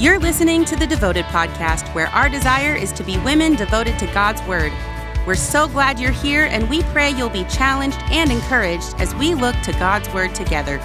You're listening to the Devoted Podcast, where our desire is to be women devoted to God's Word. We're so glad you're here, and we pray you'll be challenged and encouraged as we look to God's Word together.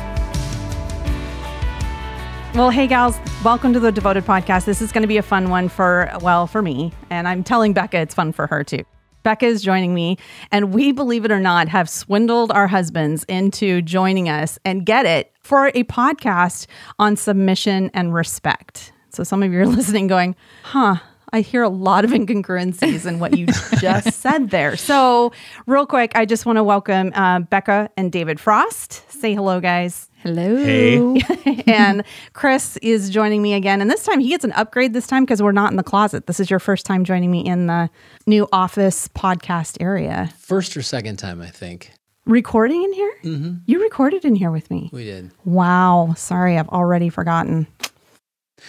Well, hey, gals, welcome to the Devoted Podcast. This is going to be a fun one for, well, for me. And I'm telling Becca it's fun for her too. Becca is joining me, and we, believe it or not, have swindled our husbands into joining us and get it for a podcast on submission and respect. So some of you are listening going, huh, I hear a lot of incongruencies in what you just said there. So, real quick, I just want to welcome uh, Becca and David Frost. Say hello, guys. Hello. Hey. and Chris is joining me again. And this time he gets an upgrade this time because we're not in the closet. This is your first time joining me in the new office podcast area. First or second time, I think. Recording in here? Mm-hmm. You recorded in here with me. We did. Wow. Sorry, I've already forgotten.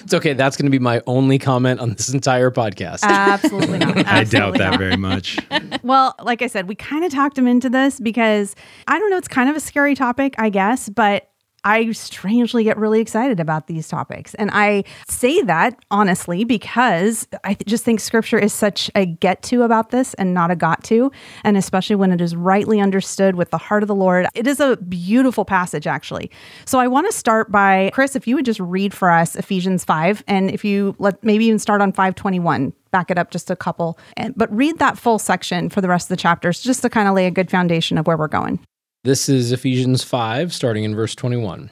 It's okay. That's going to be my only comment on this entire podcast. Absolutely not. I doubt Absolutely that not. very much. Well, like I said, we kind of talked him into this because I don't know, it's kind of a scary topic, I guess, but I strangely get really excited about these topics. And I say that honestly because I th- just think scripture is such a get to about this and not a got to. And especially when it is rightly understood with the heart of the Lord, it is a beautiful passage, actually. So I want to start by, Chris, if you would just read for us Ephesians 5, and if you let maybe even start on 521 back it up just a couple. But read that full section for the rest of the chapters just to kind of lay a good foundation of where we're going. This is Ephesians 5, starting in verse 21.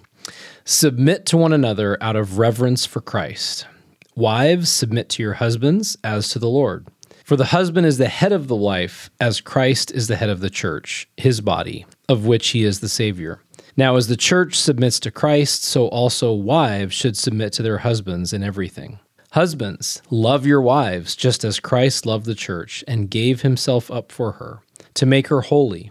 Submit to one another out of reverence for Christ. Wives, submit to your husbands as to the Lord. For the husband is the head of the wife, as Christ is the head of the church, his body, of which he is the Savior. Now, as the church submits to Christ, so also wives should submit to their husbands in everything. Husbands, love your wives, just as Christ loved the church and gave himself up for her, to make her holy,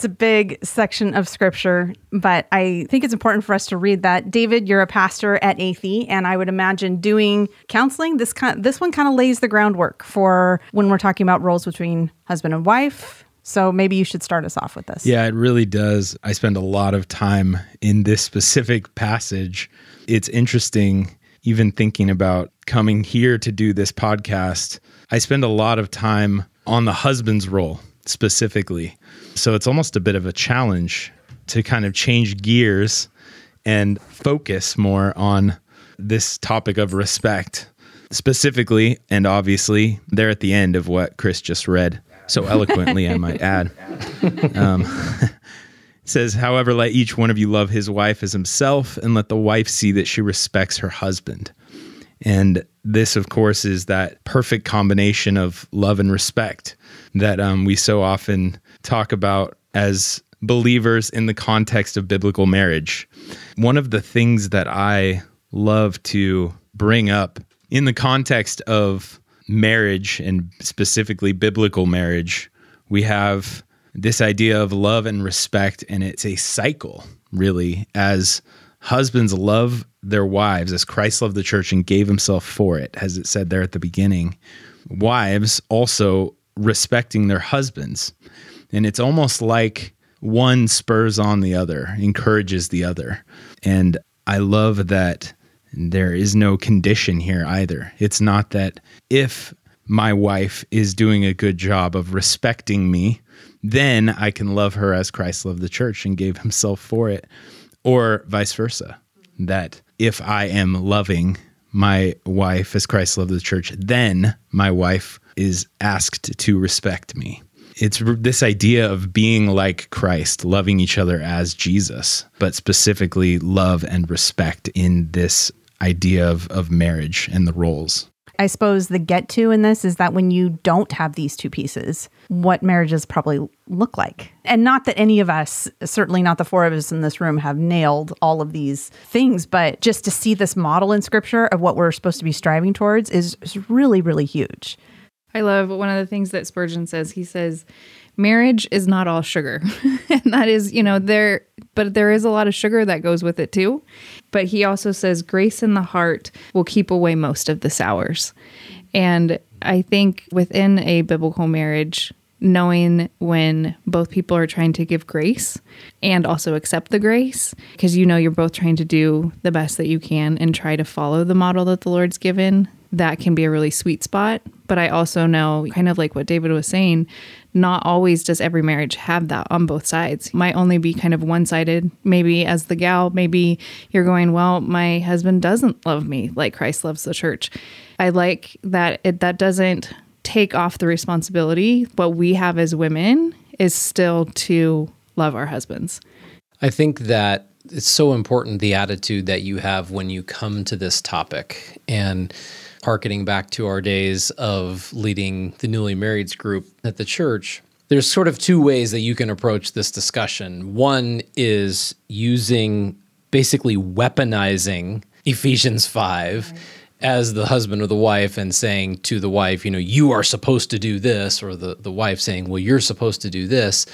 It's a big section of scripture, but I think it's important for us to read that. David, you're a pastor at Athey, and I would imagine doing counseling. This kind, this one kind of lays the groundwork for when we're talking about roles between husband and wife. So maybe you should start us off with this. Yeah, it really does. I spend a lot of time in this specific passage. It's interesting, even thinking about coming here to do this podcast. I spend a lot of time on the husband's role specifically. So it's almost a bit of a challenge to kind of change gears and focus more on this topic of respect specifically and obviously there at the end of what Chris just read so eloquently I might add um, it says however let each one of you love his wife as himself and let the wife see that she respects her husband and this of course is that perfect combination of love and respect that um, we so often talk about as believers in the context of biblical marriage. One of the things that I love to bring up in the context of marriage and specifically biblical marriage, we have this idea of love and respect, and it's a cycle, really, as husbands love their wives as Christ loved the church and gave himself for it, as it said there at the beginning. Wives also respecting their husbands. And it's almost like one spurs on the other, encourages the other. And I love that there is no condition here either. It's not that if my wife is doing a good job of respecting me, then I can love her as Christ loved the church and gave himself for it, or vice versa. That if I am loving my wife as Christ loved the church, then my wife is asked to respect me. It's this idea of being like Christ, loving each other as Jesus, but specifically love and respect in this idea of, of marriage and the roles. I suppose the get to in this is that when you don't have these two pieces, what marriages probably look like. And not that any of us, certainly not the four of us in this room, have nailed all of these things, but just to see this model in scripture of what we're supposed to be striving towards is, is really, really huge. I love one of the things that Spurgeon says. He says, marriage is not all sugar. and that is, you know, there, but there is a lot of sugar that goes with it too. But he also says, grace in the heart will keep away most of the sours. And I think within a biblical marriage, knowing when both people are trying to give grace and also accept the grace, because you know you're both trying to do the best that you can and try to follow the model that the Lord's given, that can be a really sweet spot. But I also know, kind of like what David was saying, not always does every marriage have that on both sides. Might only be kind of one sided. Maybe as the gal, maybe you're going, well, my husband doesn't love me like Christ loves the church. I like that it that doesn't take off the responsibility. What we have as women is still to love our husbands. I think that it's so important the attitude that you have when you come to this topic and harkening back to our days of leading the newly marrieds group at the church there's sort of two ways that you can approach this discussion one is using basically weaponizing ephesians 5 right. as the husband or the wife and saying to the wife you know you are supposed to do this or the, the wife saying well you're supposed to do this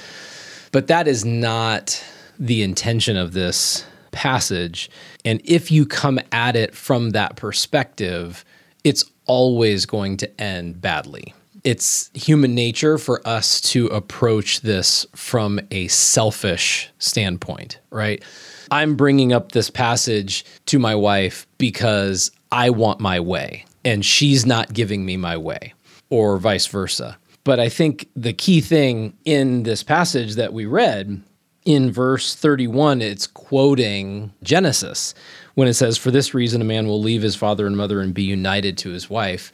but that is not the intention of this passage. And if you come at it from that perspective, it's always going to end badly. It's human nature for us to approach this from a selfish standpoint, right? I'm bringing up this passage to my wife because I want my way and she's not giving me my way, or vice versa. But I think the key thing in this passage that we read in verse 31, it's quoting Genesis when it says, For this reason, a man will leave his father and mother and be united to his wife.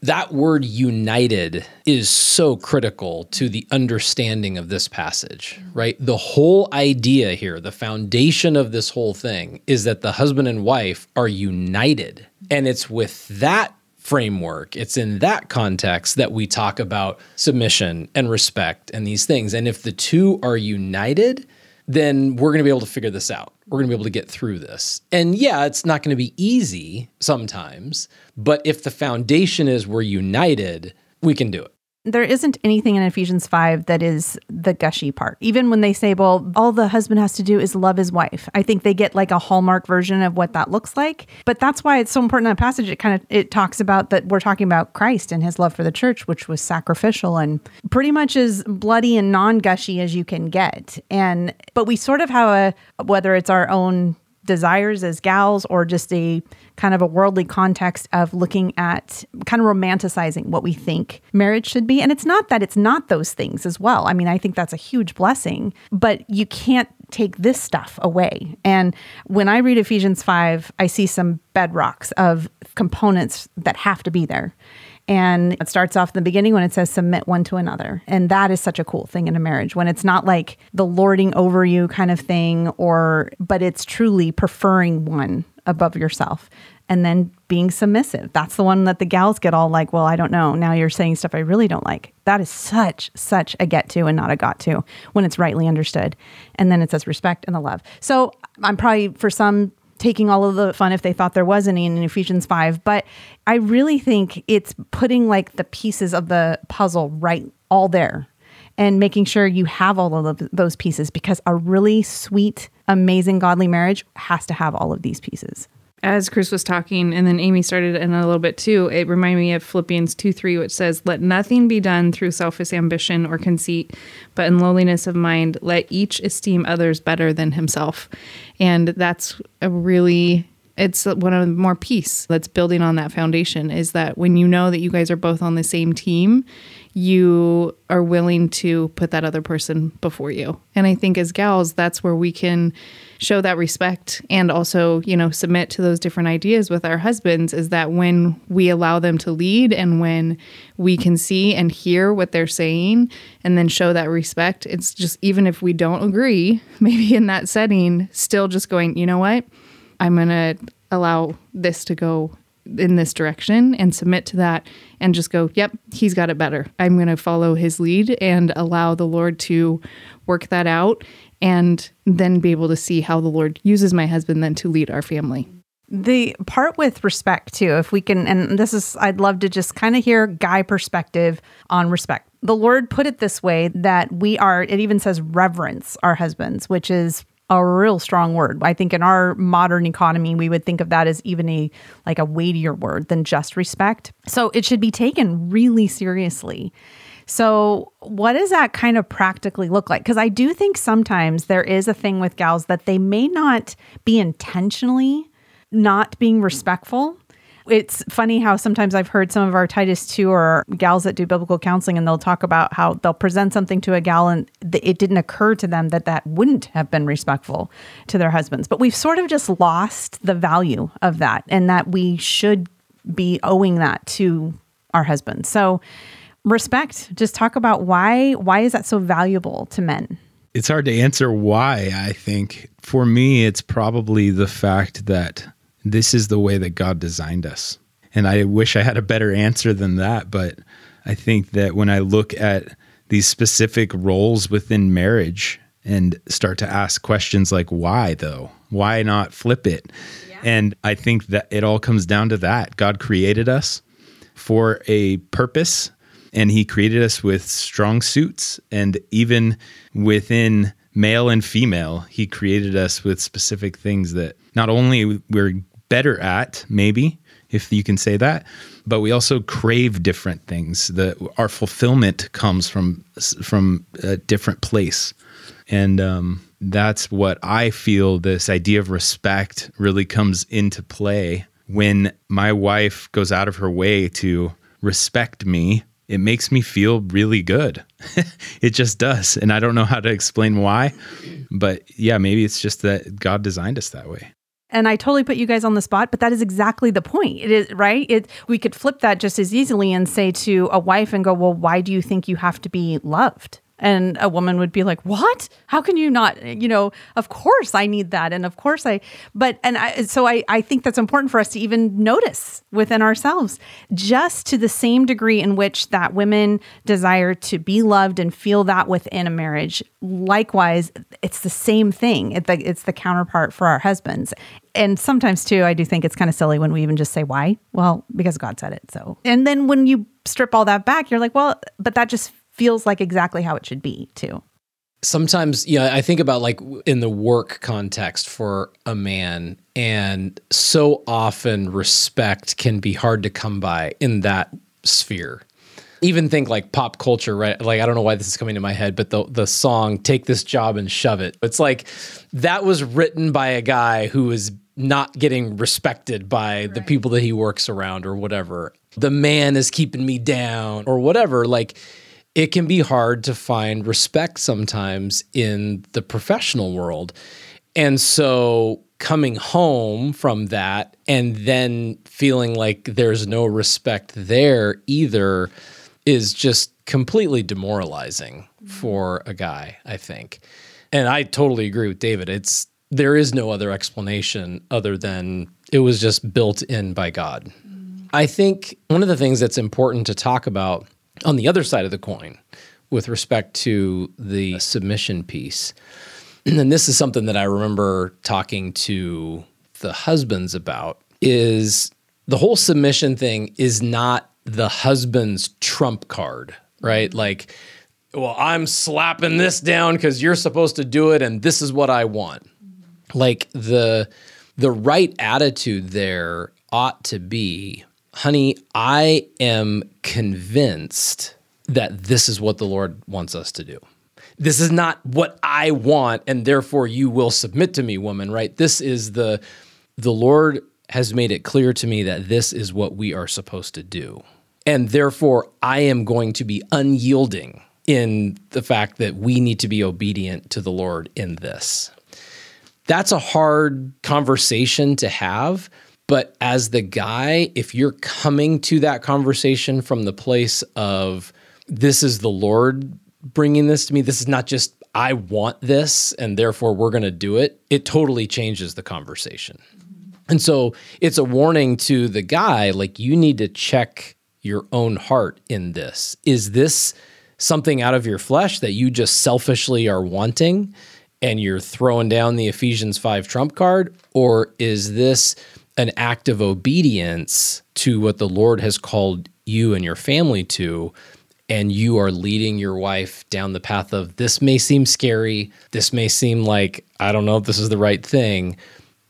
That word united is so critical to the understanding of this passage, right? The whole idea here, the foundation of this whole thing is that the husband and wife are united. And it's with that framework. It's in that context that we talk about submission and respect and these things. And if the two are united, then we're going to be able to figure this out. We're going to be able to get through this. And yeah, it's not going to be easy sometimes, but if the foundation is we're united, we can do it there isn't anything in Ephesians 5 that is the gushy part. Even when they say, well, all the husband has to do is love his wife. I think they get like a hallmark version of what that looks like. But that's why it's so important in that passage. It kind of it talks about that we're talking about Christ and his love for the church, which was sacrificial and pretty much as bloody and non-gushy as you can get. And but we sort of have a whether it's our own desires as gals or just a kind of a worldly context of looking at kind of romanticizing what we think marriage should be. And it's not that it's not those things as well. I mean, I think that's a huge blessing, but you can't take this stuff away. And when I read Ephesians 5, I see some bedrocks of components that have to be there. And it starts off in the beginning when it says submit one to another. And that is such a cool thing in a marriage when it's not like the lording over you kind of thing, or, but it's truly preferring one above yourself and then being submissive. That's the one that the gals get all like, well, I don't know. Now you're saying stuff I really don't like. That is such, such a get to and not a got to when it's rightly understood. And then it says respect and the love. So I'm probably for some taking all of the fun if they thought there was any in Ephesians 5, but I really think it's putting like the pieces of the puzzle right all there and making sure you have all of those pieces because a really sweet, amazing, godly marriage has to have all of these pieces as Chris was talking, and then Amy started in a little bit too, it reminded me of Philippians 2 3, which says, Let nothing be done through selfish ambition or conceit, but in lowliness of mind, let each esteem others better than himself. And that's a really it's one of the more piece that's building on that foundation is that when you know that you guys are both on the same team you are willing to put that other person before you. And I think as gals, that's where we can show that respect and also, you know, submit to those different ideas with our husbands is that when we allow them to lead and when we can see and hear what they're saying and then show that respect, it's just even if we don't agree, maybe in that setting, still just going, you know what? I'm going to allow this to go in this direction and submit to that and just go, yep, he's got it better. I'm going to follow his lead and allow the Lord to work that out and then be able to see how the Lord uses my husband then to lead our family. The part with respect, too, if we can, and this is, I'd love to just kind of hear guy perspective on respect. The Lord put it this way that we are, it even says reverence our husbands, which is a real strong word. I think in our modern economy, we would think of that as even a like a weightier word than just respect. So it should be taken really seriously. So, what does that kind of practically look like? Because I do think sometimes there is a thing with gals that they may not be intentionally not being respectful. It's funny how sometimes I've heard some of our Titus 2 or gals that do biblical counseling and they'll talk about how they'll present something to a gal and it didn't occur to them that that wouldn't have been respectful to their husbands. But we've sort of just lost the value of that and that we should be owing that to our husbands. So, respect. Just talk about why why is that so valuable to men? It's hard to answer why i think. For me it's probably the fact that this is the way that god designed us. And i wish i had a better answer than that but i think that when i look at these specific roles within marriage and start to ask questions like why though? Why not flip it? Yeah. and i think that it all comes down to that. God created us for a purpose and he created us with strong suits. And even within male and female he created us with specific things that not only we're better at maybe if you can say that but we also crave different things. That our fulfillment comes from from a different place. And um, that's what i feel this idea of respect really comes into play when my wife goes out of her way to respect me it makes me feel really good. it just does. And I don't know how to explain why, but yeah, maybe it's just that God designed us that way. And I totally put you guys on the spot, but that is exactly the point. It is right. It we could flip that just as easily and say to a wife and go, "Well, why do you think you have to be loved?" And a woman would be like, What? How can you not? You know, of course I need that. And of course I, but, and I, so I, I think that's important for us to even notice within ourselves, just to the same degree in which that women desire to be loved and feel that within a marriage. Likewise, it's the same thing. It's the, it's the counterpart for our husbands. And sometimes too, I do think it's kind of silly when we even just say, Why? Well, because God said it. So, and then when you strip all that back, you're like, Well, but that just feels like exactly how it should be too. Sometimes, yeah, I think about like in the work context for a man, and so often respect can be hard to come by in that sphere. Even think like pop culture, right? Like I don't know why this is coming to my head, but the the song "Take This Job and Shove It." It's like that was written by a guy who is not getting respected by right. the people that he works around or whatever. The man is keeping me down or whatever. Like it can be hard to find respect sometimes in the professional world. And so coming home from that and then feeling like there's no respect there either is just completely demoralizing for a guy, I think. And I totally agree with David. It's there is no other explanation other than it was just built in by God. Mm. I think one of the things that's important to talk about on the other side of the coin with respect to the submission piece. And this is something that I remember talking to the husbands about is the whole submission thing is not the husband's trump card, right? Like, well, I'm slapping this down because you're supposed to do it and this is what I want. Like the the right attitude there ought to be honey, I am convinced that this is what the Lord wants us to do. This is not what I want, and therefore you will submit to me, woman, right? This is the the Lord has made it clear to me that this is what we are supposed to do. And therefore I am going to be unyielding in the fact that we need to be obedient to the Lord in this. That's a hard conversation to have but as the guy, if you're coming to that conversation from the place of, this is the Lord bringing this to me, this is not just, I want this, and therefore we're going to do it, it totally changes the conversation. Mm-hmm. And so it's a warning to the guy like, you need to check your own heart in this. Is this something out of your flesh that you just selfishly are wanting and you're throwing down the Ephesians 5 trump card? Or is this an act of obedience to what the Lord has called you and your family to? And you are leading your wife down the path of this may seem scary. This may seem like, I don't know if this is the right thing,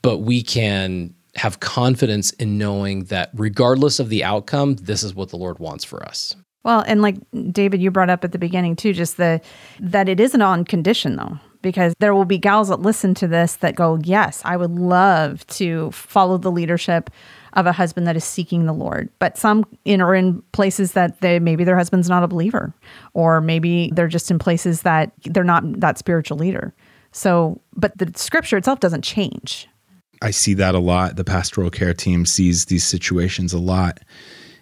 but we can have confidence in knowing that regardless of the outcome, this is what the Lord wants for us. Well, and like David, you brought up at the beginning too, just the that it isn't on condition though, because there will be gals that listen to this that go, Yes, I would love to follow the leadership of a husband that is seeking the Lord. But some in are in places that they maybe their husband's not a believer, or maybe they're just in places that they're not that spiritual leader. So, but the scripture itself doesn't change. I see that a lot. The pastoral care team sees these situations a lot.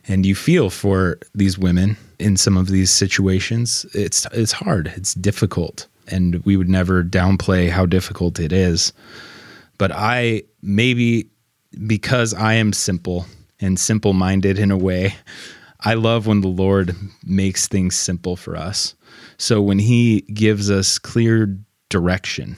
And you feel for these women in some of these situations. It's it's hard. It's difficult. And we would never downplay how difficult it is. But I maybe because I am simple and simple minded in a way, I love when the Lord makes things simple for us. So when He gives us clear direction,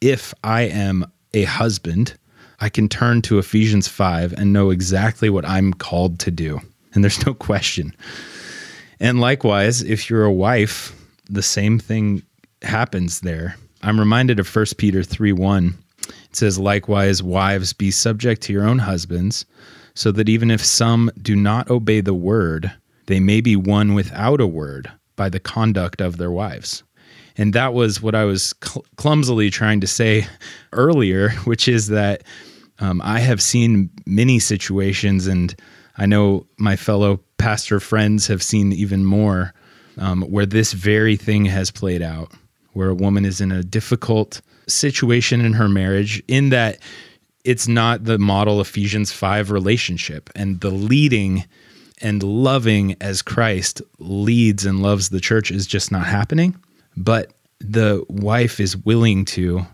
if I am a husband, I can turn to Ephesians 5 and know exactly what I'm called to do. And there's no question. And likewise, if you're a wife, the same thing happens there. I'm reminded of 1 Peter 3 1. It says, Likewise, wives, be subject to your own husbands, so that even if some do not obey the word, they may be won without a word by the conduct of their wives. And that was what I was cl- clumsily trying to say earlier, which is that um, I have seen many situations, and I know my fellow pastor friends have seen even more, um, where this very thing has played out, where a woman is in a difficult situation in her marriage, in that it's not the model Ephesians 5 relationship, and the leading and loving as Christ leads and loves the church is just not happening. But the wife is willing to,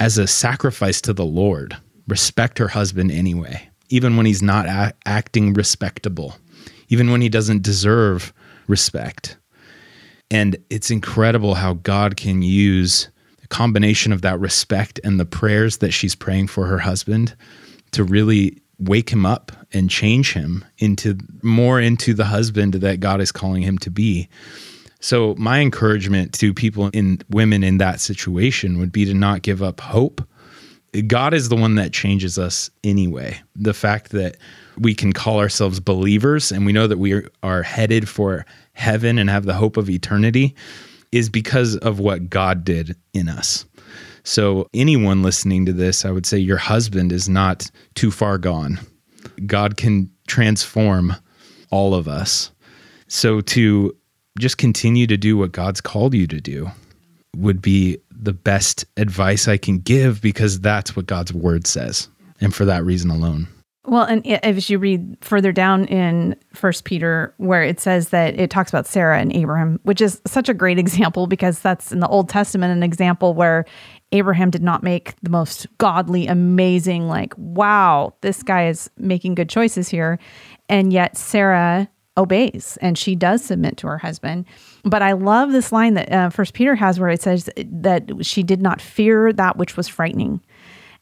as a sacrifice to the Lord, respect her husband anyway, even when he's not a- acting respectable, even when he doesn't deserve respect. And it's incredible how God can use a combination of that respect and the prayers that she's praying for her husband to really wake him up and change him into more into the husband that God is calling him to be. So my encouragement to people in women in that situation would be to not give up hope God is the one that changes us anyway. The fact that we can call ourselves believers and we know that we are headed for heaven and have the hope of eternity is because of what God did in us. So, anyone listening to this, I would say your husband is not too far gone. God can transform all of us. So, to just continue to do what God's called you to do would be the best advice I can give because that's what God's word says. And for that reason alone. Well, and as you read further down in First Peter, where it says that it talks about Sarah and Abraham, which is such a great example because that's in the Old Testament an example where Abraham did not make the most godly, amazing, like, wow, this guy is making good choices here. And yet Sarah obeys and she does submit to her husband. But I love this line that uh, First Peter has where it says that she did not fear that which was frightening.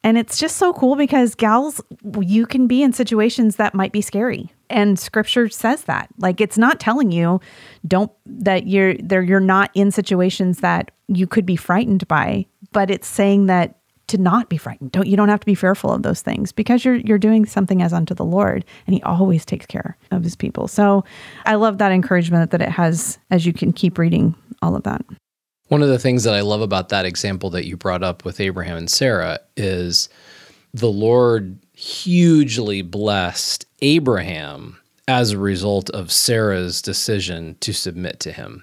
And it's just so cool because gals, you can be in situations that might be scary. And scripture says that. Like it's not telling you don't that you're there you're not in situations that you could be frightened by, but it's saying that to not be frightened. Don't you don't have to be fearful of those things because you're you're doing something as unto the Lord and he always takes care of his people. So I love that encouragement that it has as you can keep reading all of that. One of the things that I love about that example that you brought up with Abraham and Sarah is the Lord hugely blessed Abraham as a result of Sarah's decision to submit to him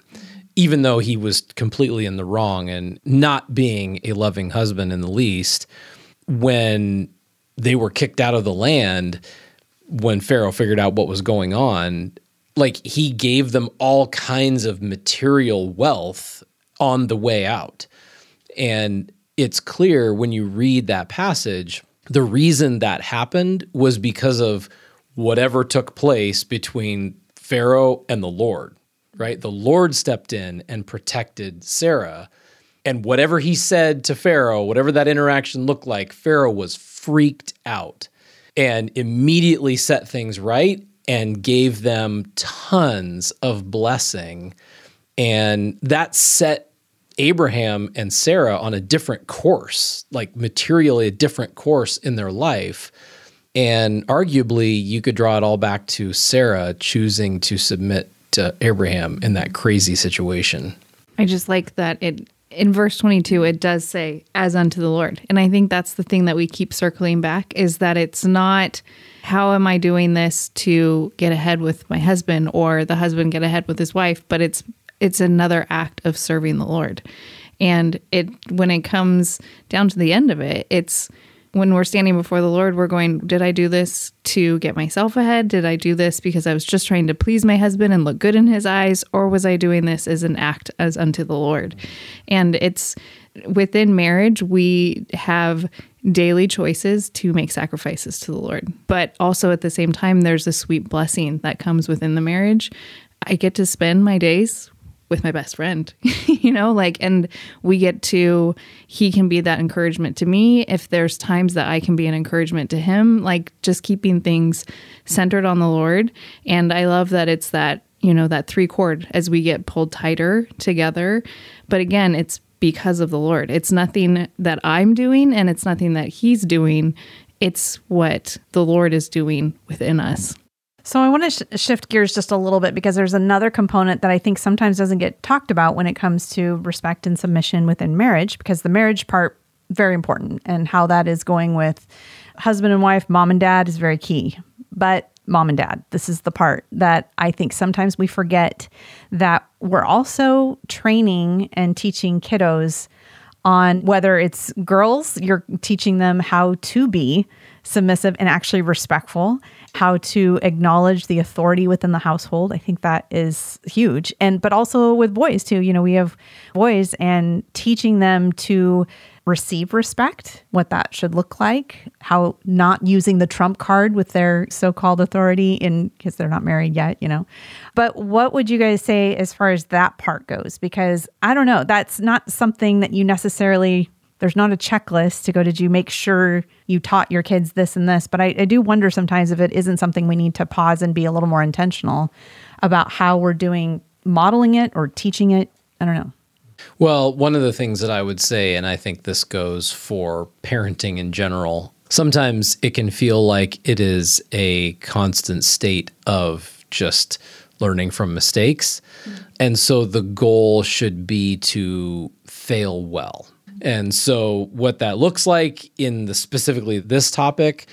even though he was completely in the wrong and not being a loving husband in the least, when they were kicked out of the land, when Pharaoh figured out what was going on, like he gave them all kinds of material wealth on the way out. And it's clear when you read that passage the reason that happened was because of whatever took place between Pharaoh and the Lord, right? The Lord stepped in and protected Sarah. And whatever he said to Pharaoh, whatever that interaction looked like, Pharaoh was freaked out and immediately set things right and gave them tons of blessing. And that set Abraham and Sarah on a different course, like materially a different course in their life. And arguably, you could draw it all back to Sarah choosing to submit to Abraham in that crazy situation. I just like that it in verse 22 it does say as unto the Lord. And I think that's the thing that we keep circling back is that it's not how am I doing this to get ahead with my husband or the husband get ahead with his wife, but it's it's another act of serving the Lord. And it when it comes down to the end of it, it's when we're standing before the Lord, we're going, Did I do this to get myself ahead? Did I do this because I was just trying to please my husband and look good in his eyes? Or was I doing this as an act as unto the Lord? And it's within marriage, we have daily choices to make sacrifices to the Lord. But also at the same time, there's a sweet blessing that comes within the marriage. I get to spend my days with my best friend, you know, like, and we get to, he can be that encouragement to me. If there's times that I can be an encouragement to him, like just keeping things centered on the Lord. And I love that it's that, you know, that three cord as we get pulled tighter together. But again, it's because of the Lord. It's nothing that I'm doing and it's nothing that he's doing. It's what the Lord is doing within us. So I want to sh- shift gears just a little bit because there's another component that I think sometimes doesn't get talked about when it comes to respect and submission within marriage because the marriage part very important and how that is going with husband and wife, mom and dad is very key. But mom and dad, this is the part that I think sometimes we forget that we're also training and teaching kiddos on whether it's girls, you're teaching them how to be submissive and actually respectful, how to acknowledge the authority within the household. I think that is huge. And but also with boys too. You know, we have boys and teaching them to receive respect, what that should look like, how not using the trump card with their so-called authority in because they're not married yet, you know. But what would you guys say as far as that part goes? Because I don't know, that's not something that you necessarily there's not a checklist to go, did you make sure you taught your kids this and this? But I, I do wonder sometimes if it isn't something we need to pause and be a little more intentional about how we're doing modeling it or teaching it. I don't know. Well, one of the things that I would say, and I think this goes for parenting in general, sometimes it can feel like it is a constant state of just learning from mistakes. Mm-hmm. And so the goal should be to fail well. And so, what that looks like in the specifically this topic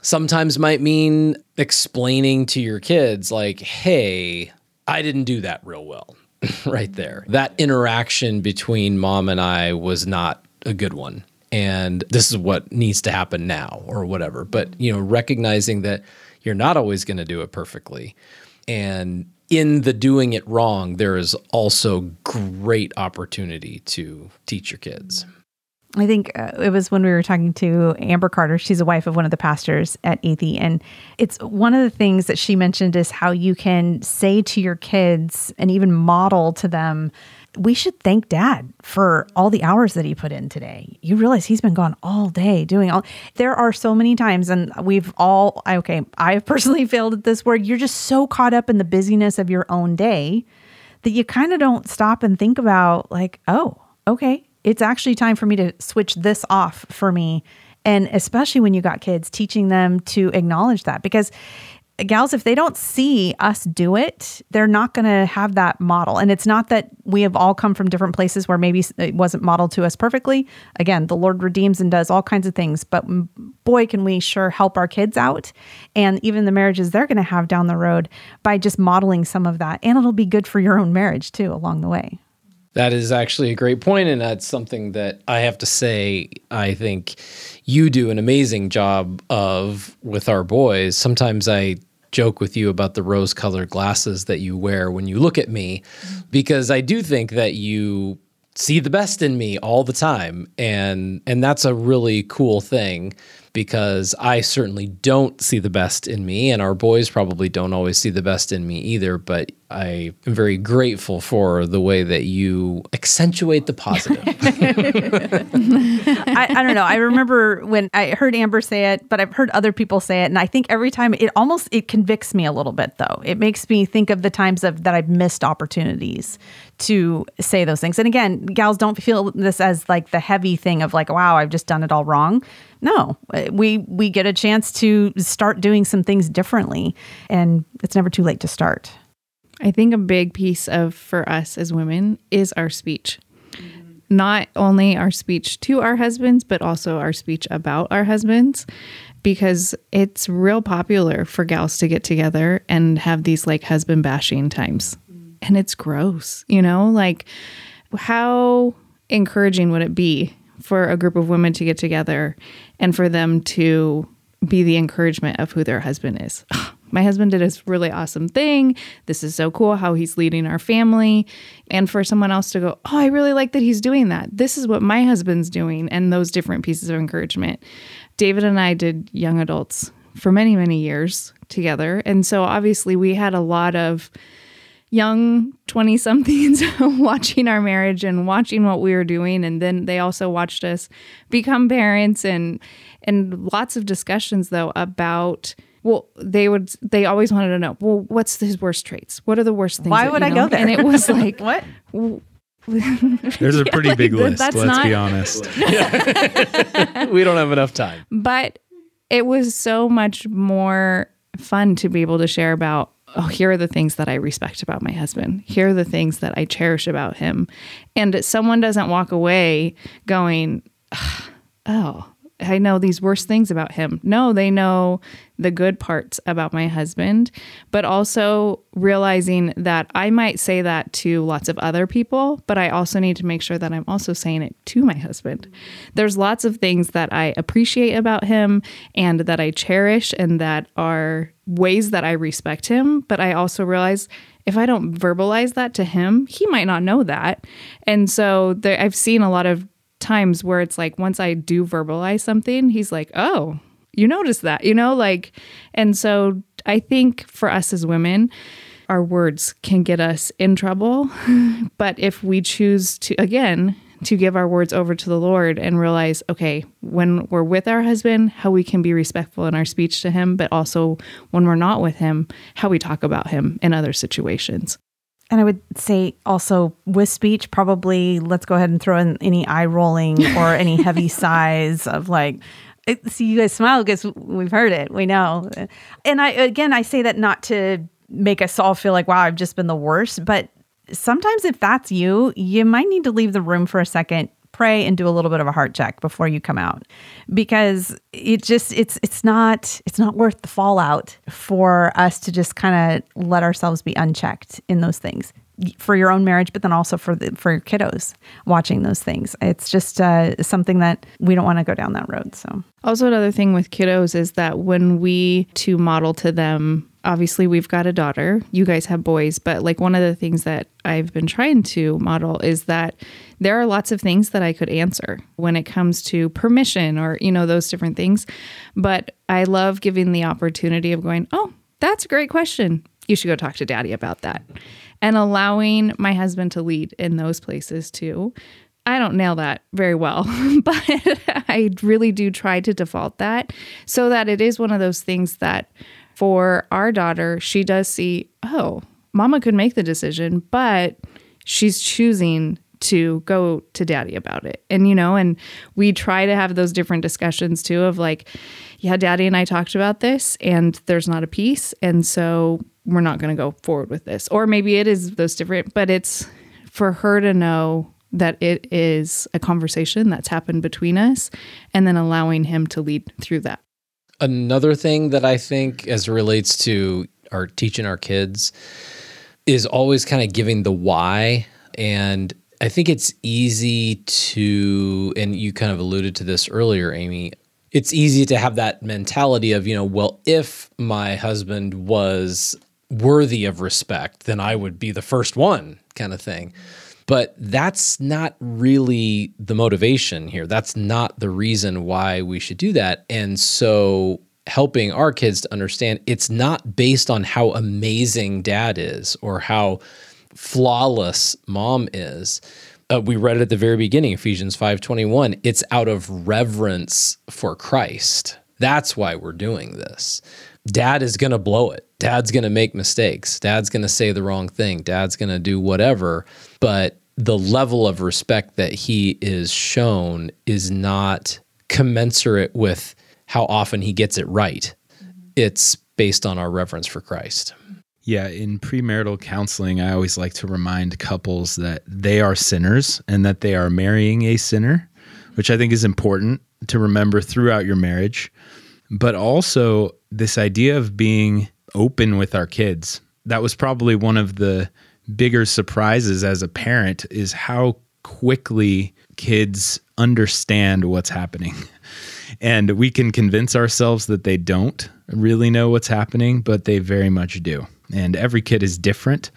sometimes might mean explaining to your kids, like, hey, I didn't do that real well right there. That interaction between mom and I was not a good one. And this is what needs to happen now or whatever. But, you know, recognizing that you're not always going to do it perfectly. And in the doing it wrong, there is also great opportunity to teach your kids. I think uh, it was when we were talking to Amber Carter. She's a wife of one of the pastors at Athey. And it's one of the things that she mentioned is how you can say to your kids and even model to them we should thank dad for all the hours that he put in today. You realize he's been gone all day doing all. There are so many times, and we've all, okay, I've personally failed at this where you're just so caught up in the busyness of your own day that you kind of don't stop and think about, like, oh, okay, it's actually time for me to switch this off for me. And especially when you got kids, teaching them to acknowledge that because gals, if they don't see us do it, they're not going to have that model. And it's not that we have all come from different places where maybe it wasn't modeled to us perfectly. Again, the Lord redeems and does all kinds of things, but boy, can we sure help our kids out and even the marriages they're going to have down the road by just modeling some of that. And it'll be good for your own marriage too along the way. That is actually a great point, and that's something that I have to say. I think you do an amazing job of with our boys. Sometimes I joke with you about the rose-colored glasses that you wear when you look at me, because I do think that you see the best in me all the time and and that's a really cool thing because I certainly don't see the best in me and our boys probably don't always see the best in me either but I am very grateful for the way that you accentuate the positive. I, I don't know. I remember when I heard Amber say it, but I've heard other people say it, and I think every time it almost it convicts me a little bit. Though it makes me think of the times of that I've missed opportunities to say those things. And again, gals don't feel this as like the heavy thing of like, wow, I've just done it all wrong. No, we we get a chance to start doing some things differently, and it's never too late to start. I think a big piece of for us as women is our speech. Not only our speech to our husbands, but also our speech about our husbands, because it's real popular for gals to get together and have these like husband bashing times. And it's gross, you know? Like, how encouraging would it be for a group of women to get together and for them to be the encouragement of who their husband is? my husband did this really awesome thing. This is so cool how he's leading our family. And for someone else to go, oh, I really like that he's doing that. This is what my husband's doing, and those different pieces of encouragement. David and I did young adults for many, many years together. And so obviously we had a lot of young 20 somethings watching our marriage and watching what we were doing and then they also watched us become parents and and lots of discussions though about well, they would. They always wanted to know. Well, what's his worst traits? What are the worst things? Why would I know? go there? And it was like, what? There's a pretty yeah, big list. Let's not, be honest. we don't have enough time. But it was so much more fun to be able to share about. Oh, here are the things that I respect about my husband. Here are the things that I cherish about him. And someone doesn't walk away going, oh, I know these worst things about him. No, they know the good parts about my husband, but also realizing that I might say that to lots of other people, but I also need to make sure that I'm also saying it to my husband. There's lots of things that I appreciate about him and that I cherish and that are ways that I respect him, but I also realize if I don't verbalize that to him, he might not know that. And so there, I've seen a lot of times where it's like once I do verbalize something, he's like, "Oh, you noticed that." You know, like and so I think for us as women, our words can get us in trouble, but if we choose to again, to give our words over to the Lord and realize, okay, when we're with our husband, how we can be respectful in our speech to him, but also when we're not with him, how we talk about him in other situations. And I would say also with speech, probably let's go ahead and throw in any eye rolling or any heavy sighs of like, see you guys smile because we've heard it, we know. And I again, I say that not to make us all feel like wow, I've just been the worst, but sometimes if that's you, you might need to leave the room for a second pray and do a little bit of a heart check before you come out. Because it just it's it's not it's not worth the fallout for us to just kind of let ourselves be unchecked in those things for your own marriage but then also for the for your kiddos watching those things. It's just uh, something that we don't want to go down that road so. Also another thing with kiddos is that when we to model to them obviously we've got a daughter. You guys have boys but like one of the things that i've been trying to model is that there are lots of things that i could answer when it comes to permission or you know those different things. But i love giving the opportunity of going oh that's a great question. You should go talk to daddy about that and allowing my husband to lead in those places too I don't nail that very well, but I really do try to default that so that it is one of those things that for our daughter, she does see, oh, mama could make the decision, but she's choosing to go to daddy about it. And, you know, and we try to have those different discussions too of like, yeah, daddy and I talked about this and there's not a peace. And so we're not going to go forward with this. Or maybe it is those different, but it's for her to know that it is a conversation that's happened between us and then allowing him to lead through that. Another thing that I think as relates to our teaching our kids is always kind of giving the why and I think it's easy to and you kind of alluded to this earlier Amy it's easy to have that mentality of you know well if my husband was worthy of respect then I would be the first one kind of thing But that's not really the motivation here. That's not the reason why we should do that. And so helping our kids to understand it's not based on how amazing dad is or how flawless mom is. Uh, we read it at the very beginning, Ephesians 5:21. It's out of reverence for Christ. That's why we're doing this. Dad is going to blow it. Dad's going to make mistakes. Dad's going to say the wrong thing. Dad's going to do whatever, but the level of respect that he is shown is not commensurate with how often he gets it right. It's based on our reverence for Christ. Yeah, in premarital counseling, I always like to remind couples that they are sinners and that they are marrying a sinner, which I think is important to remember throughout your marriage. But also, this idea of being open with our kids. That was probably one of the bigger surprises as a parent is how quickly kids understand what's happening. And we can convince ourselves that they don't really know what's happening, but they very much do. And every kid is different.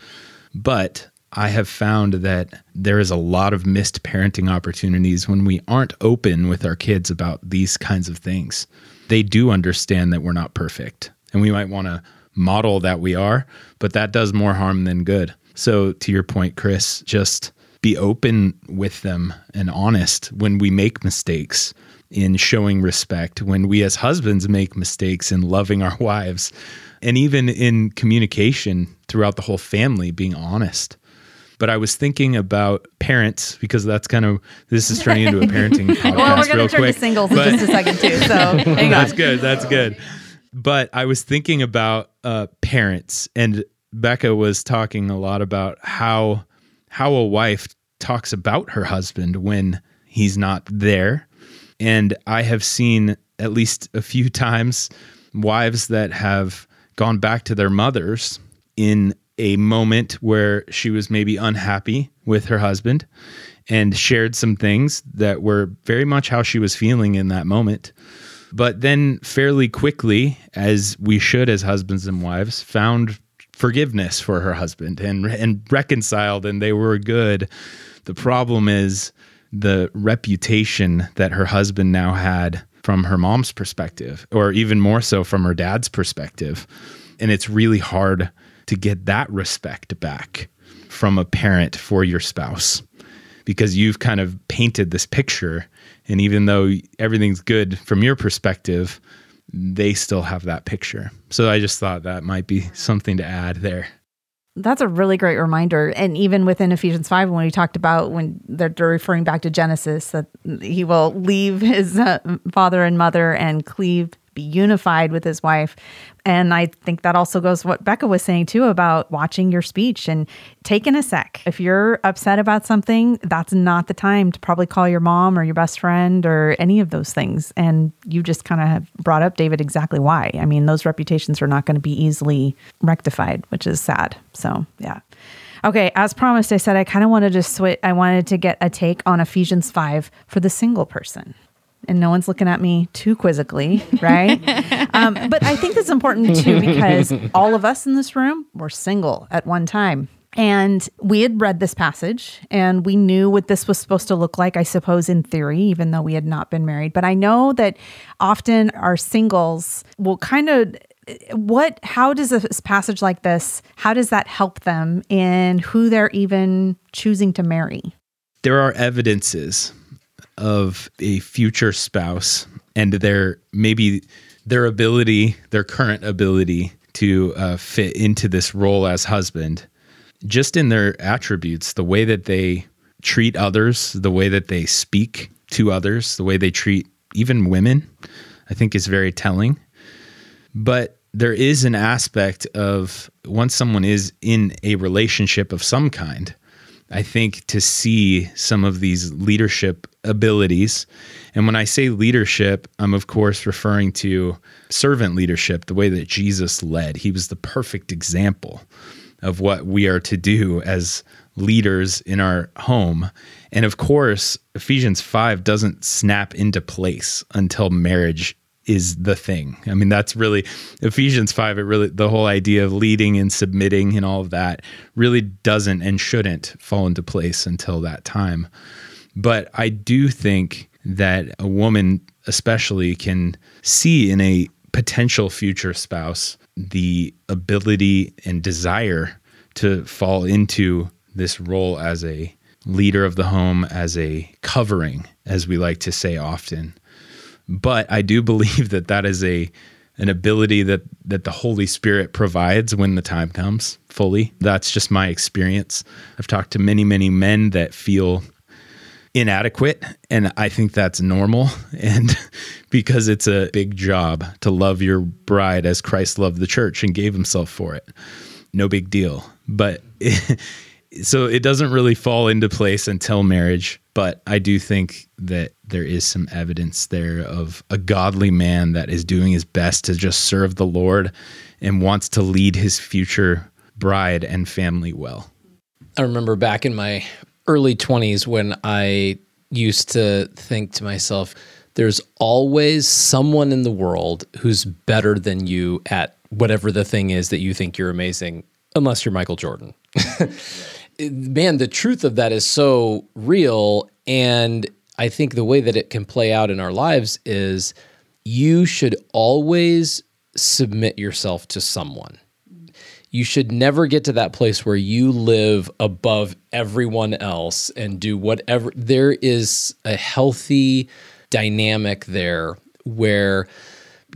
But I have found that there is a lot of missed parenting opportunities when we aren't open with our kids about these kinds of things. They do understand that we're not perfect, and we might want to model that we are, but that does more harm than good. So, to your point, Chris, just be open with them and honest when we make mistakes in showing respect, when we as husbands make mistakes in loving our wives, and even in communication throughout the whole family, being honest. But I was thinking about parents because that's kind of this is turning into a parenting podcast well, we're going to turn quick. to singles but- in just a second too. So hang that's good. That's good. But I was thinking about uh, parents, and Becca was talking a lot about how how a wife talks about her husband when he's not there. And I have seen at least a few times wives that have gone back to their mothers in a moment where she was maybe unhappy with her husband and shared some things that were very much how she was feeling in that moment. But then, fairly quickly, as we should as husbands and wives, found forgiveness for her husband and and reconciled, and they were good. The problem is the reputation that her husband now had from her mom's perspective, or even more so from her dad's perspective, and it's really hard to get that respect back from a parent for your spouse because you've kind of painted this picture. And even though everything's good from your perspective, they still have that picture. So I just thought that might be something to add there. That's a really great reminder. And even within Ephesians 5, when we talked about when they're, referring back to Genesis, that he will leave his uh, father and mother and cleave, be unified with his wife. And I think that also goes what Becca was saying too about watching your speech and taking a sec. If you're upset about something, that's not the time to probably call your mom or your best friend or any of those things. And you just kind of brought up, David, exactly why. I mean, those reputations are not going to be easily rectified, which is sad. So, yeah. Okay, as promised, I said I kind of wanted to switch. I wanted to get a take on Ephesians 5 for the single person. And no one's looking at me too quizzically, right? um, but I think that's important too because all of us in this room were single at one time. And we had read this passage and we knew what this was supposed to look like, I suppose, in theory, even though we had not been married. But I know that often our singles will kind of what how does a passage like this how does that help them in who they're even choosing to marry There are evidences of a future spouse and their maybe their ability, their current ability to uh, fit into this role as husband, just in their attributes, the way that they treat others, the way that they speak to others, the way they treat even women, I think is very telling. But there is an aspect of once someone is in a relationship of some kind, I think to see some of these leadership abilities. And when I say leadership, I'm of course referring to servant leadership, the way that Jesus led. He was the perfect example of what we are to do as leaders in our home. And of course, Ephesians 5 doesn't snap into place until marriage is the thing. I mean, that's really Ephesians 5. It really, the whole idea of leading and submitting and all of that really doesn't and shouldn't fall into place until that time. But I do think that a woman, especially, can see in a potential future spouse the ability and desire to fall into this role as a leader of the home, as a covering, as we like to say often. But I do believe that that is a an ability that that the Holy Spirit provides when the time comes fully. That's just my experience. I've talked to many many men that feel inadequate and I think that's normal and because it's a big job to love your bride as Christ loved the church and gave himself for it. No big deal. But it, so it doesn't really fall into place until marriage, but I do think that there is some evidence there of a godly man that is doing his best to just serve the Lord and wants to lead his future bride and family well. I remember back in my early 20s when I used to think to myself, there's always someone in the world who's better than you at whatever the thing is that you think you're amazing, unless you're Michael Jordan. Man, the truth of that is so real. And I think the way that it can play out in our lives is you should always submit yourself to someone you should never get to that place where you live above everyone else and do whatever. There is a healthy dynamic there where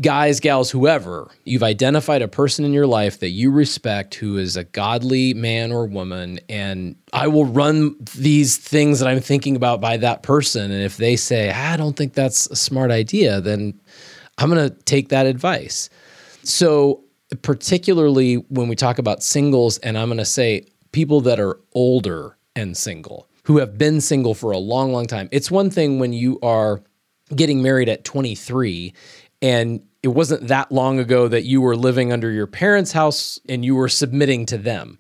guys, gals, whoever, you've identified a person in your life that you respect who is a godly man or woman, and I will run these things that I'm thinking about by that person. And if they say, ah, I don't think that's a smart idea, then I'm going to take that advice. So particularly when we talk about singles, and I'm going to say people that are older and single, who have been single for a long, long time. It's one thing when you are getting married at 23 and it wasn't that long ago that you were living under your parents' house and you were submitting to them.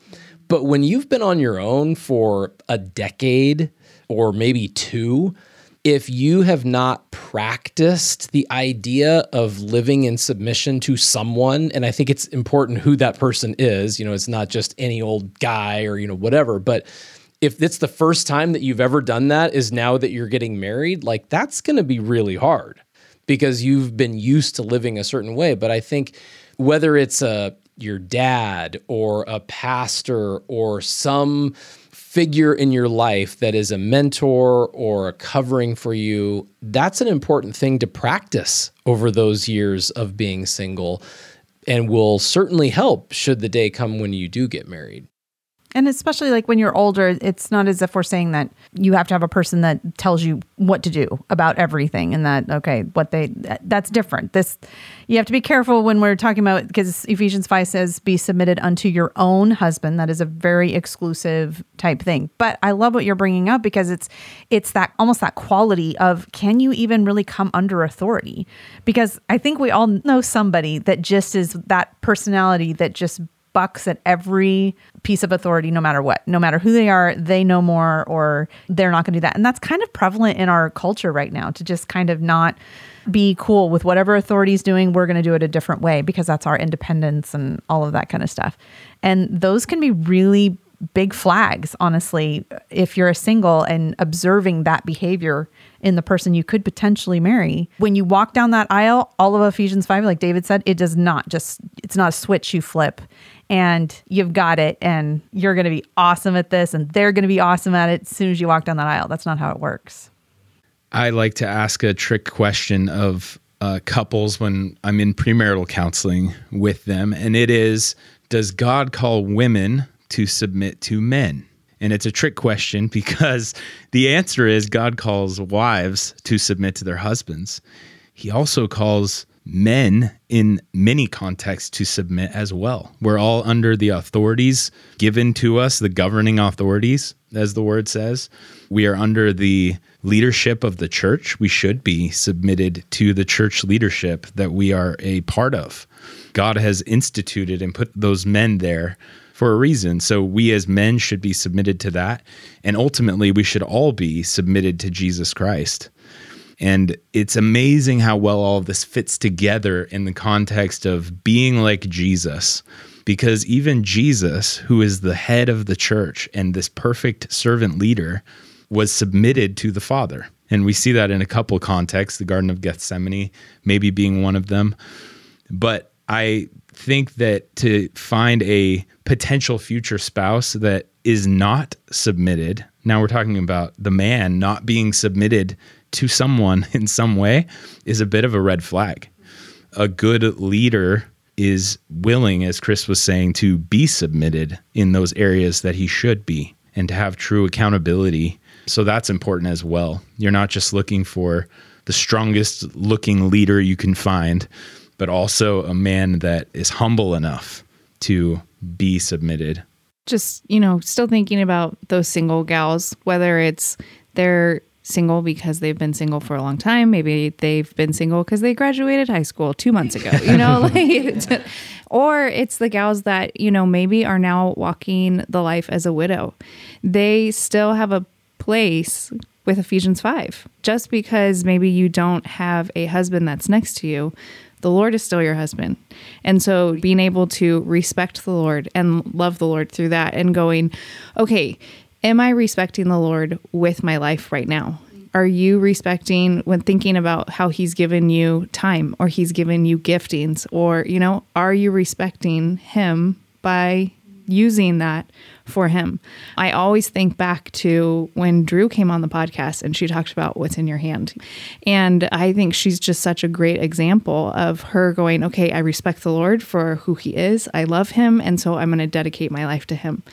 But when you've been on your own for a decade or maybe two, if you have not practiced the idea of living in submission to someone, and I think it's important who that person is, you know, it's not just any old guy or, you know, whatever, but if it's the first time that you've ever done that is now that you're getting married, like that's going to be really hard because you've been used to living a certain way. But I think whether it's a your dad or a pastor or some figure in your life that is a mentor or a covering for you, that's an important thing to practice over those years of being single and will certainly help should the day come when you do get married. And especially like when you're older, it's not as if we're saying that you have to have a person that tells you what to do about everything and that, okay, what they, that's different. This, you have to be careful when we're talking about, because Ephesians 5 says, be submitted unto your own husband. That is a very exclusive type thing. But I love what you're bringing up because it's, it's that almost that quality of can you even really come under authority? Because I think we all know somebody that just is that personality that just bucks at every piece of authority, no matter what. No matter who they are, they know more or they're not going to do that. And that's kind of prevalent in our culture right now to just kind of not be cool with whatever authority is doing. We're going to do it a different way because that's our independence and all of that kind of stuff. And those can be really big flags, honestly, if you're a single and observing that behavior in the person you could potentially marry. When you walk down that aisle, all of Ephesians 5, like David said, it does not just, it's not a switch you flip and you've got it and you're going to be awesome at this and they're going to be awesome at it as soon as you walk down that aisle. That's not how it works. I like to ask a trick question of uh, couples when I'm in premarital counseling with them, and it is Does God call women to submit to men? And it's a trick question because the answer is God calls wives to submit to their husbands. He also calls men in many contexts to submit as well. We're all under the authorities given to us, the governing authorities, as the word says. We are under the leadership of the church. We should be submitted to the church leadership that we are a part of. God has instituted and put those men there for a reason. So we as men should be submitted to that. And ultimately, we should all be submitted to Jesus Christ. And it's amazing how well all of this fits together in the context of being like Jesus. Because even Jesus, who is the head of the church and this perfect servant leader, was submitted to the Father. And we see that in a couple contexts, the Garden of Gethsemane maybe being one of them. But I think that to find a potential future spouse that is not submitted, now we're talking about the man not being submitted to someone in some way, is a bit of a red flag. A good leader is willing, as Chris was saying, to be submitted in those areas that he should be and to have true accountability. So that's important as well. You're not just looking for the strongest looking leader you can find, but also a man that is humble enough to be submitted. Just, you know, still thinking about those single gals, whether it's they're single because they've been single for a long time. Maybe they've been single because they graduated high school two months ago, you know, like, or it's the gals that, you know, maybe are now walking the life as a widow. They still have a place with Ephesians 5. Just because maybe you don't have a husband that's next to you, the Lord is still your husband. And so being able to respect the Lord and love the Lord through that and going, okay, am I respecting the Lord with my life right now? Are you respecting when thinking about how he's given you time or he's given you giftings or, you know, are you respecting him by using that for him. I always think back to when Drew came on the podcast and she talked about what's in your hand. And I think she's just such a great example of her going, okay, I respect the Lord for who he is. I love him. And so I'm going to dedicate my life to him.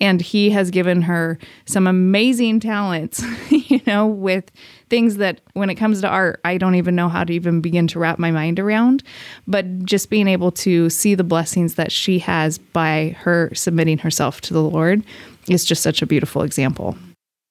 And he has given her some amazing talents, you know, with things that when it comes to art, I don't even know how to even begin to wrap my mind around. But just being able to see the blessings that she has by her submitting herself to the Lord is just such a beautiful example.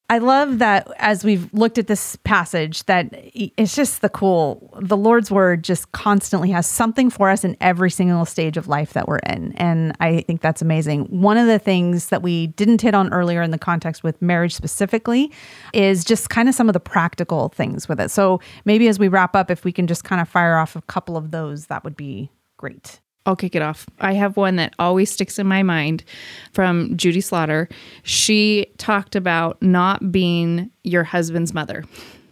I love that as we've looked at this passage, that it's just the cool. The Lord's word just constantly has something for us in every single stage of life that we're in. And I think that's amazing. One of the things that we didn't hit on earlier in the context with marriage specifically is just kind of some of the practical things with it. So maybe as we wrap up, if we can just kind of fire off a couple of those, that would be great. I'll kick it off. I have one that always sticks in my mind from Judy Slaughter. She talked about not being your husband's mother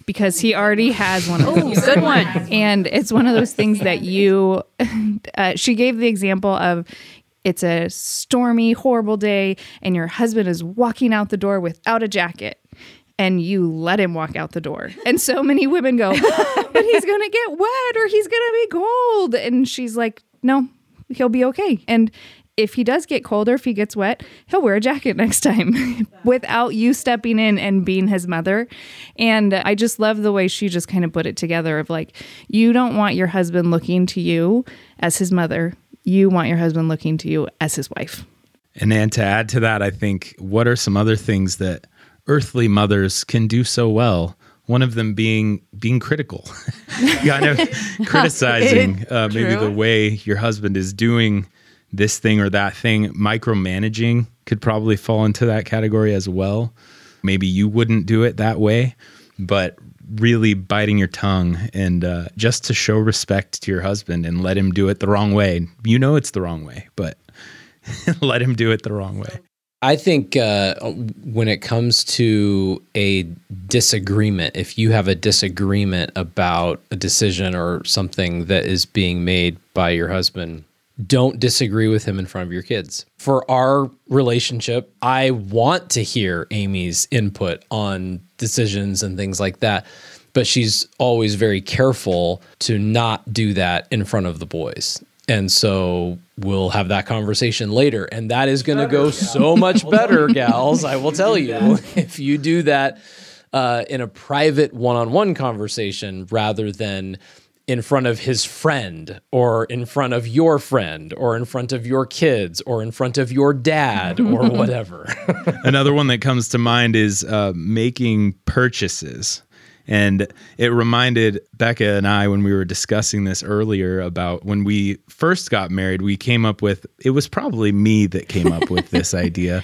because he already has one of those. good one. And it's one of those things that you, uh, she gave the example of it's a stormy, horrible day, and your husband is walking out the door without a jacket and you let him walk out the door. And so many women go, but he's going to get wet or he's going to be cold. And she's like, no, he'll be okay. And if he does get cold or if he gets wet, he'll wear a jacket next time without you stepping in and being his mother. And I just love the way she just kind of put it together of like, you don't want your husband looking to you as his mother, you want your husband looking to you as his wife. And then to add to that, I think what are some other things that earthly mothers can do so well? One of them being being critical, kind of criticizing uh, maybe the way your husband is doing this thing or that thing. Micromanaging could probably fall into that category as well. Maybe you wouldn't do it that way, but really biting your tongue and uh, just to show respect to your husband and let him do it the wrong way. You know it's the wrong way, but let him do it the wrong way. I think uh, when it comes to a disagreement, if you have a disagreement about a decision or something that is being made by your husband, don't disagree with him in front of your kids. For our relationship, I want to hear Amy's input on decisions and things like that, but she's always very careful to not do that in front of the boys. And so we'll have that conversation later. And that is going to go so much better, gals. I will tell you, if you do that uh, in a private one on one conversation rather than in front of his friend or in front of your friend or in front of your kids or in front of your dad or whatever. Another one that comes to mind is uh, making purchases. And it reminded Becca and I when we were discussing this earlier about when we first got married, we came up with it was probably me that came up with this idea.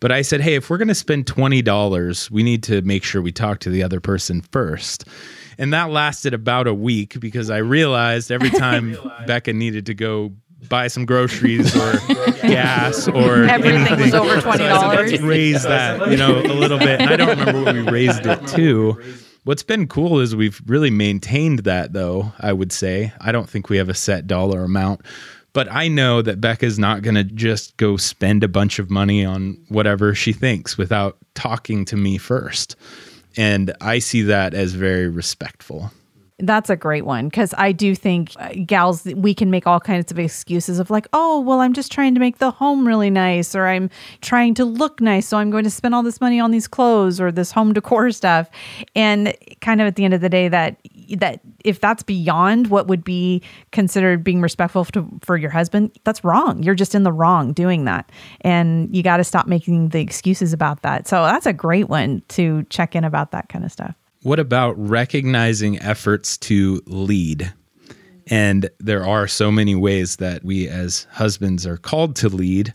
But I said, hey, if we're going to spend $20, we need to make sure we talk to the other person first. And that lasted about a week because I realized every time Becca needed to go buy some groceries or gas or Everything was anything. over So I said, let's $20. raise that, you know, a little bit. And I don't remember what we raised it to. What's been cool is we've really maintained that, though, I would say. I don't think we have a set dollar amount. But I know that Becca's not going to just go spend a bunch of money on whatever she thinks without talking to me first. And I see that as very respectful. That's a great one because I do think uh, gals, we can make all kinds of excuses of like, oh, well, I'm just trying to make the home really nice, or I'm trying to look nice. So I'm going to spend all this money on these clothes or this home decor stuff. And kind of at the end of the day, that that if that's beyond what would be considered being respectful to, for your husband, that's wrong. You're just in the wrong doing that. And you got to stop making the excuses about that. So that's a great one to check in about that kind of stuff. What about recognizing efforts to lead? And there are so many ways that we as husbands are called to lead,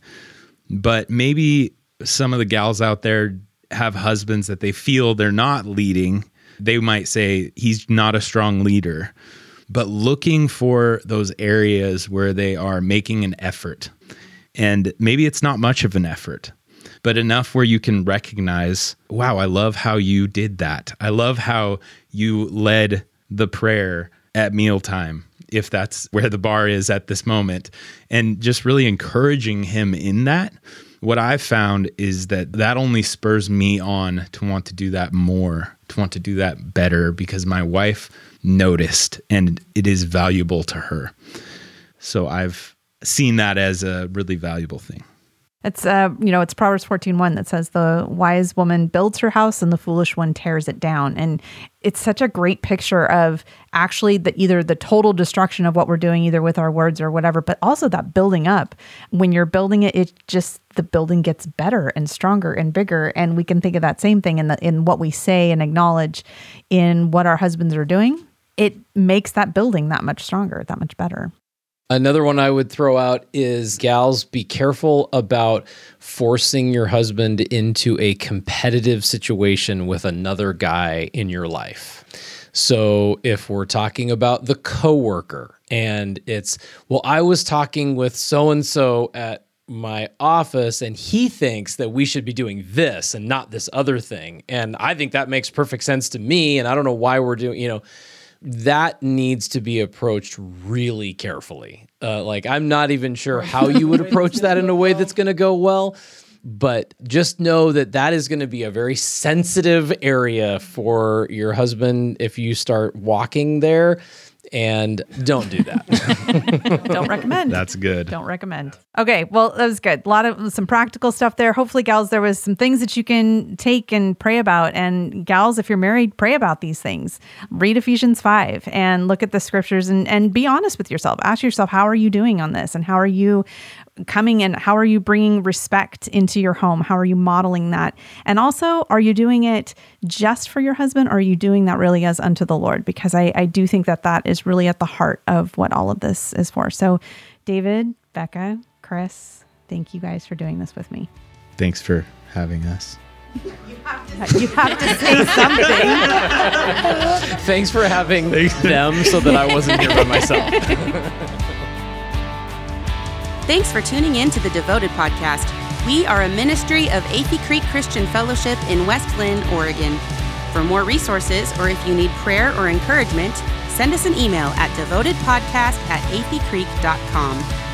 but maybe some of the gals out there have husbands that they feel they're not leading. They might say he's not a strong leader, but looking for those areas where they are making an effort. And maybe it's not much of an effort, but enough where you can recognize, wow, I love how you did that. I love how you led the prayer at mealtime, if that's where the bar is at this moment, and just really encouraging him in that. What I've found is that that only spurs me on to want to do that more, to want to do that better because my wife noticed and it is valuable to her. So I've seen that as a really valuable thing. It's uh, you know, it's Proverbs 14:1 that says the wise woman builds her house and the foolish one tears it down. And it's such a great picture of actually the either the total destruction of what we're doing either with our words or whatever, but also that building up. When you're building it, it just the building gets better and stronger and bigger and we can think of that same thing in the in what we say and acknowledge in what our husbands are doing. It makes that building that much stronger, that much better. Another one I would throw out is gals, be careful about forcing your husband into a competitive situation with another guy in your life. So if we're talking about the coworker and it's, well, I was talking with so and so at my office and he thinks that we should be doing this and not this other thing. And I think that makes perfect sense to me. And I don't know why we're doing, you know, that needs to be approached really carefully. Uh, like, I'm not even sure how you would approach that in a way that's going to go well, but just know that that is going to be a very sensitive area for your husband if you start walking there. And don't do that. Don't recommend. That's good. Don't recommend. Okay, well, that was good. A lot of some practical stuff there. Hopefully, gals, there was some things that you can take and pray about. And gals, if you're married, pray about these things. Read Ephesians 5 and look at the scriptures and, and be honest with yourself. Ask yourself, how are you doing on this? And how are you coming in? How are you bringing respect into your home? How are you modeling that? And also, are you doing it just for your husband or are you doing that really as unto the Lord? Because I, I do think that that is really at the heart of what all of this is for. So, David, Becca, Chris, thank you guys for doing this with me. Thanks for having us. You have to say something. Thanks for having them so that I wasn't here by myself. Thanks for tuning in to the Devoted Podcast. We are a ministry of Athey Creek Christian Fellowship in West Linn, Oregon. For more resources or if you need prayer or encouragement, send us an email at devotedpodcast at atheycreek.com.